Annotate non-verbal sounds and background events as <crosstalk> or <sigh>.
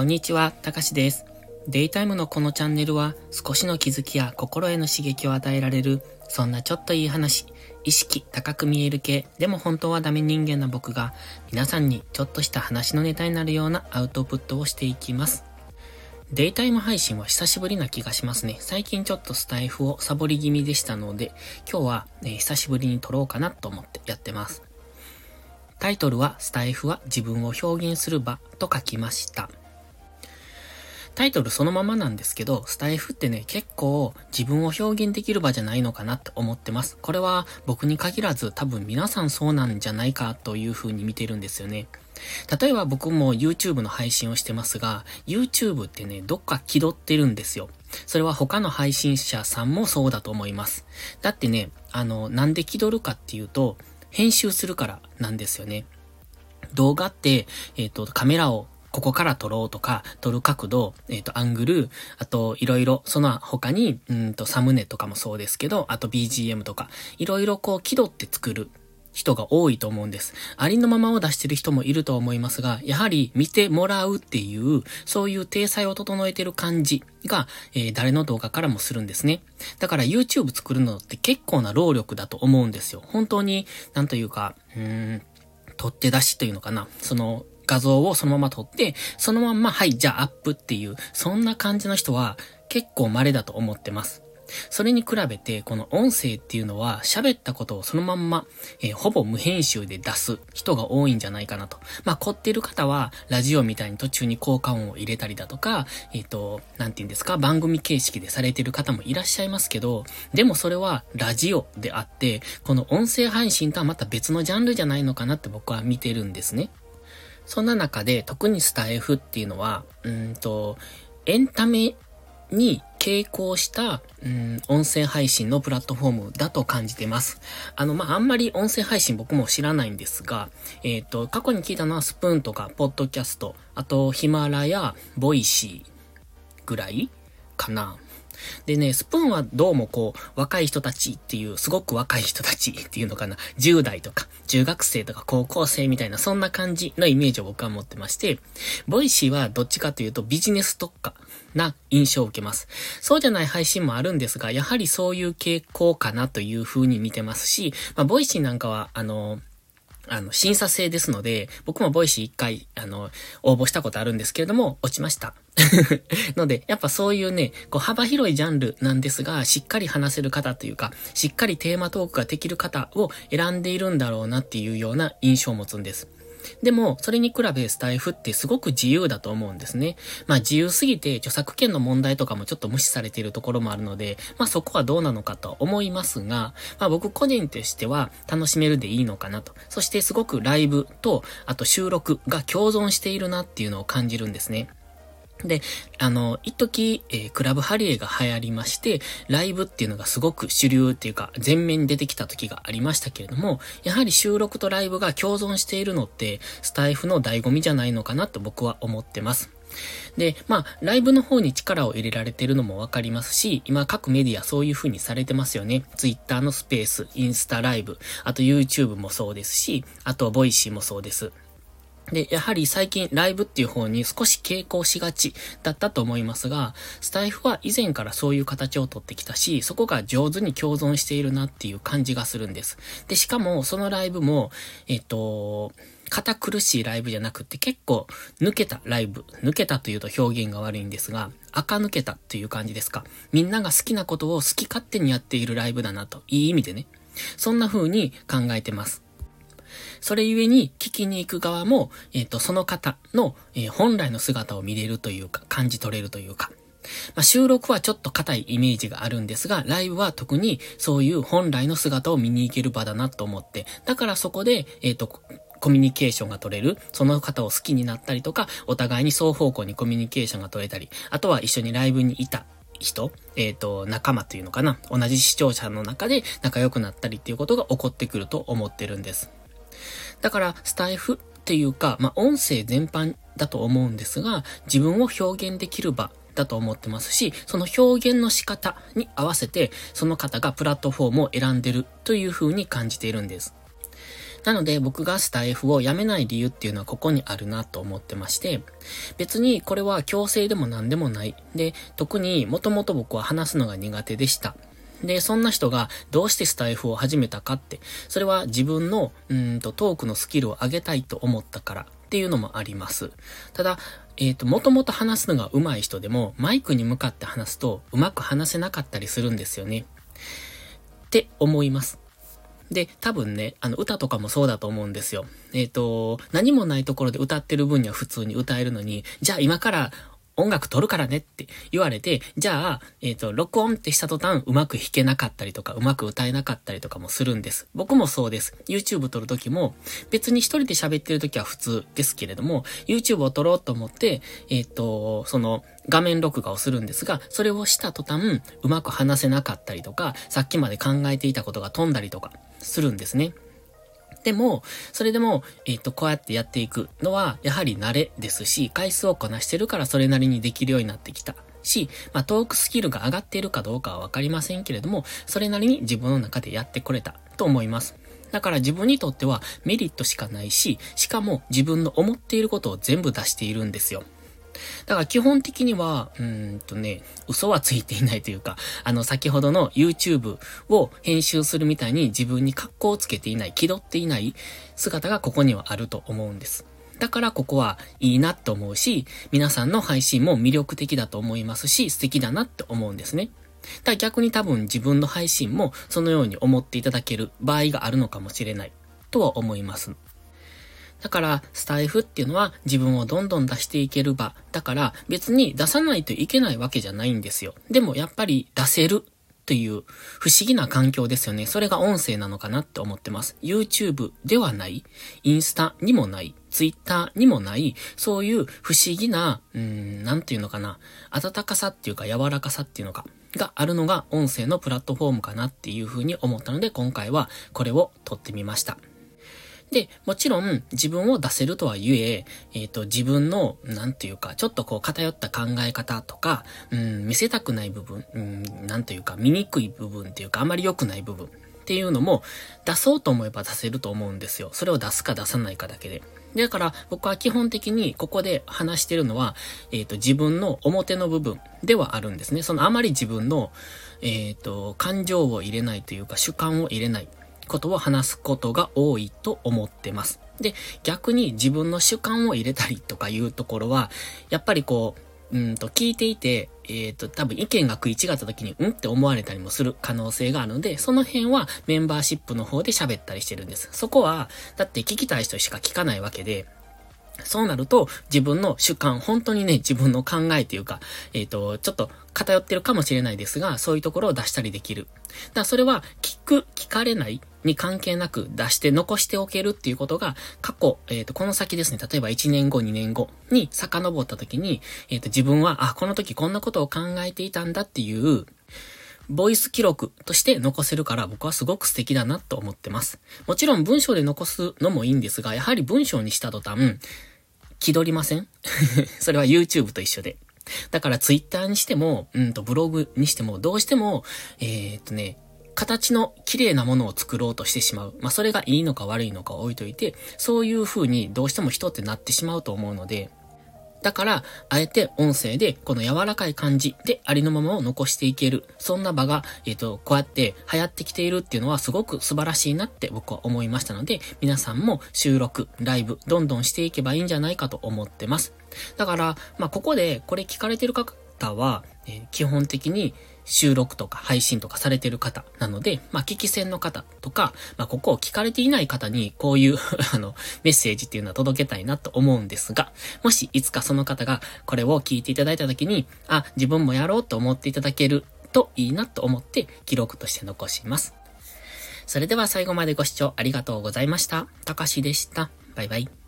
こんにちは、たかしです。デイタイムのこのチャンネルは少しの気づきや心への刺激を与えられる、そんなちょっといい話、意識高く見える系、でも本当はダメ人間な僕が皆さんにちょっとした話のネタになるようなアウトプットをしていきます。デイタイム配信は久しぶりな気がしますね。最近ちょっとスタイフをサボり気味でしたので、今日は、ね、久しぶりに撮ろうかなと思ってやってます。タイトルはスタイフは自分を表現する場と書きました。タイトルそのままなんですけど、スタイフってね、結構自分を表現できる場じゃないのかなって思ってます。これは僕に限らず多分皆さんそうなんじゃないかという風に見てるんですよね。例えば僕も YouTube の配信をしてますが、YouTube ってね、どっか気取ってるんですよ。それは他の配信者さんもそうだと思います。だってね、あの、なんで気取るかっていうと、編集するからなんですよね。動画って、えっ、ー、と、カメラをここから撮ろうとか、撮る角度、えっ、ー、と、アングル、あと、いろいろ、その他に、うんと、サムネとかもそうですけど、あと BGM とか、いろいろこう、気取って作る人が多いと思うんです。ありのままを出してる人もいると思いますが、やはり見てもらうっていう、そういう体裁を整えてる感じが、えー、誰の動画からもするんですね。だから YouTube 作るのって結構な労力だと思うんですよ。本当に、なんというか、うーん、取って出しというのかな。その、画像をそのまま撮って、そのまんま、はい、じゃあアップっていう、そんな感じの人は結構稀だと思ってます。それに比べて、この音声っていうのは喋ったことをそのまんま、えー、ほぼ無編集で出す人が多いんじゃないかなと。まあ、凝ってる方は、ラジオみたいに途中に効果音を入れたりだとか、えっ、ー、と、なんて言うんですか、番組形式でされてる方もいらっしゃいますけど、でもそれはラジオであって、この音声配信とはまた別のジャンルじゃないのかなって僕は見てるんですね。そんな中で、特にスタエフっていうのは、うんと、エンタメに傾倒した、うん、音声配信のプラットフォームだと感じてます。あの、まあ、あんまり音声配信僕も知らないんですが、えっ、ー、と、過去に聞いたのはスプーンとか、ポッドキャスト、あと、 himalaya、 Voicy ぐらいかな。でね、スプーンはどうもこう、若い人たちっていう、すごく若い人たちっていうのかな、10代とか、中学生とか高校生みたいな、そんな感じのイメージを僕は持ってまして、 Voicy はどっちかというとビジネス特化な印象を受けます。そうじゃない配信もあるんですが、やはりそういう傾向かなという風に見てますし、まあ、 Voicy なんかは、あの、あの、審査制ですので、僕も Voicy 一回、あの、応募したことあるんですけれども、落ちました。<laughs> ので、やっぱそういうね、こう幅広いジャンルなんですが、しっかり話せる方というか、しっかりテーマトークができる方を選んでいるんだろうなっていうような印象を持つんです。でも、それに比べスタイフってすごく自由だと思うんですね。まあ自由すぎて著作権の問題とかもちょっと無視されているところもあるので、まあそこはどうなのかと思いますが、まあ僕個人としては楽しめるでいいのかなと。そしてすごくライブと、あと収録が共存しているなっていうのを感じるんですね。で、あの、一時、えー、クラブハリエが流行りまして、ライブっていうのがすごく主流っていうか、前面に出てきた時がありましたけれども、やはり収録とライブが共存しているのって、スタエフの醍醐味じゃないのかなと僕は思ってます。で、まあ、ライブの方に力を入れられてるのもわかりますし、今各メディアそういう風にされてますよね。ツイッターのスペース、インスタライブ、あと YouTube もそうですし、あと Voicy もそうです。で、やはり最近ライブっていう方に少し傾向しがちだったと思いますが、スタイフは以前からそういう形をとってきたし、そこが上手に共存しているなっていう感じがするんです。で、しかもそのライブも、えっと、堅苦しいライブじゃなくて結構抜けたライブ。抜けたというと表現が悪いんですが、垢抜けたという感じですか。みんなが好きなことを好き勝手にやっているライブだなと。いい意味でね。そんな風に考えてます。それゆえに聞きに行く側も、えっ、ー、と、その方の、えー、本来の姿を見れるというか、感じ取れるというか、まあ、収録はちょっと硬いイメージがあるんですが、ライブは特にそういう本来の姿を見に行ける場だなと思って、だからそこで、えっ、ー、と、コミュニケーションが取れる、その方を好きになったりとか、お互いに双方向にコミュニケーションが取れたり、あとは一緒にライブにいた人、えっ、ー、と、仲間というのかな。同じ視聴者の中で仲良くなったりっていうことが起こってくると思ってるんです。だから、スタイフっていうか、まあ、音声全般だと思うんですが、自分を表現できる場だと思ってますし、その表現の仕方に合わせて、その方がプラットフォームを選んでるという風に感じているんです。なので僕がスタイフをやめない理由っていうのはここにあるなと思ってまして、別にこれは強制でも何でもない。で、特にもともと僕は話すのが苦手でした。で、そんな人がどうしてスタイフを始めたかって、それは自分の、うんと、トークのスキルを上げたいと思ったからっていうのもあります。ただ、えっ、ー、と、もともと話すのが上手い人でも、マイクに向かって話すと、うまく話せなかったりするんですよね。って思います。で、多分ね、あの、歌とかもそうだと思うんですよ。えっ、ー、と、何もないところで歌ってる分には普通に歌えるのに、じゃあ今から音楽撮るからねって言われて、じゃあ、えっ、ー、と、録音ってした途端うまく弾けなかったりとか、うまく歌えなかったりとかもするんです。僕もそうです。YouTube 撮るときも、別に一人で喋ってるときは普通ですけれども、YouTube を撮ろうと思って、えっ、ー、と、その、画面録画をするんですが、それをした途端、うまく話せなかったりとか、さっきまで考えていたことが飛んだりとか、するんですね。でも、それでも、えっ、ー、と、こうやってやっていくのは、やはり慣れですし、回数をこなしてるからそれなりにできるようになってきた。し、まあ、トークスキルが上がっているかどうかはわかりませんけれども、それなりに自分の中でやってこれたと思います。だから自分にとってはメリットしかないし、しかも自分の思っていることを全部出しているんですよ。だから基本的には、うんとね、嘘はついていないというか、あの先ほどの YouTube を編集するみたいに自分に格好をつけていない、気取っていない姿がここにはあると思うんです。だからここはいいなって思うし、皆さんの配信も魅力的だと思いますし、素敵だなって思うんですね。だから逆に多分自分の配信もそのように思っていただける場合があるのかもしれないとは思います。だから、スタイフっていうのは自分をどんどん出していける場。だから、別に出さないといけないわけじゃないんですよ。でも、やっぱり出せるという不思議な環境ですよね。それが音声なのかなって思ってます。YouTube ではない、インスタにもない、Twitter にもない、そういう不思議な、うーん、なんていうのかな、温かさっていうか柔らかさっていうのか、があるのが音声のプラットフォームかなっていうふうに思ったので、今回はこれを撮ってみました。で、もちろん自分を出せるとは言え、えっ、ー、と、自分の、なんていうか、ちょっとこう偏った考え方とか、うん、見せたくない部分、うん、なんていうか、見にくい部分っていうか、あまり良くない部分っていうのも出そうと思えば出せると思うんですよ。それを出すか出さないかだけで。だから僕は基本的にここで話してるのは、えっ、ー、と、自分の表の部分ではあるんですね。そのあまり自分の、えっ、ー、と、感情を入れないというか主観を入れない。ことを話すことが多いと思ってます。で、逆に自分の主観を入れたりとかいうところは、やっぱりこう、うんと聞いていて、えっ、ー、と、多分意見が食い違った時に、うんって思われたりもする可能性があるので、その辺はメンバーシップの方で喋ったりしてるんです。そこは、だって聞きたい人しか聞かないわけで、そうなると、自分の主観、本当にね、自分の考えというか、えっ、ー、と、ちょっと偏ってるかもしれないですが、そういうところを出したりできる。だからそれは、聞く、聞かれないに関係なく出して残しておけるっていうことが、過去、えっ、ー、と、この先ですね、例えば1年後、2年後に遡った時に、えっ、ー、と、自分は、あ、この時こんなことを考えていたんだっていう、ボイス記録として残せるから僕はすごく素敵だなと思ってます。もちろん文章で残すのもいいんですが、やはり文章にした途端、気取りません？<laughs> それは YouTube と一緒で。だから Twitter にしても、うんとブログにしても、どうしても、えー、っとね、形の綺麗なものを作ろうとしてしまう。まあ、それがいいのか悪いのか置いといて、そういう風にどうしても人ってなってしまうと思うので、だから、あえて音声でこの柔らかい感じでありのままを残していける。そんな場が、えっ、ー、と、こうやって流行ってきているっていうのはすごく素晴らしいなって僕は思いましたので、皆さんも収録、ライブ、どんどんしていけばいいんじゃないかと思ってます。だから、まあ、ここでこれ聞かれてる方は、えー、基本的に収録とか配信とかされてる方なので、まあ、聞き戦の方とか、まあ、ここを聞かれていない方に、こういう <laughs> あの、メッセージっていうのは届けたいなと思うんですが、もしいつかその方がこれを聞いていただいた時に、あ、自分もやろうと思っていただけるといいなと思って記録として残します。それでは最後までご視聴ありがとうございました。たかしでした。バイバイ。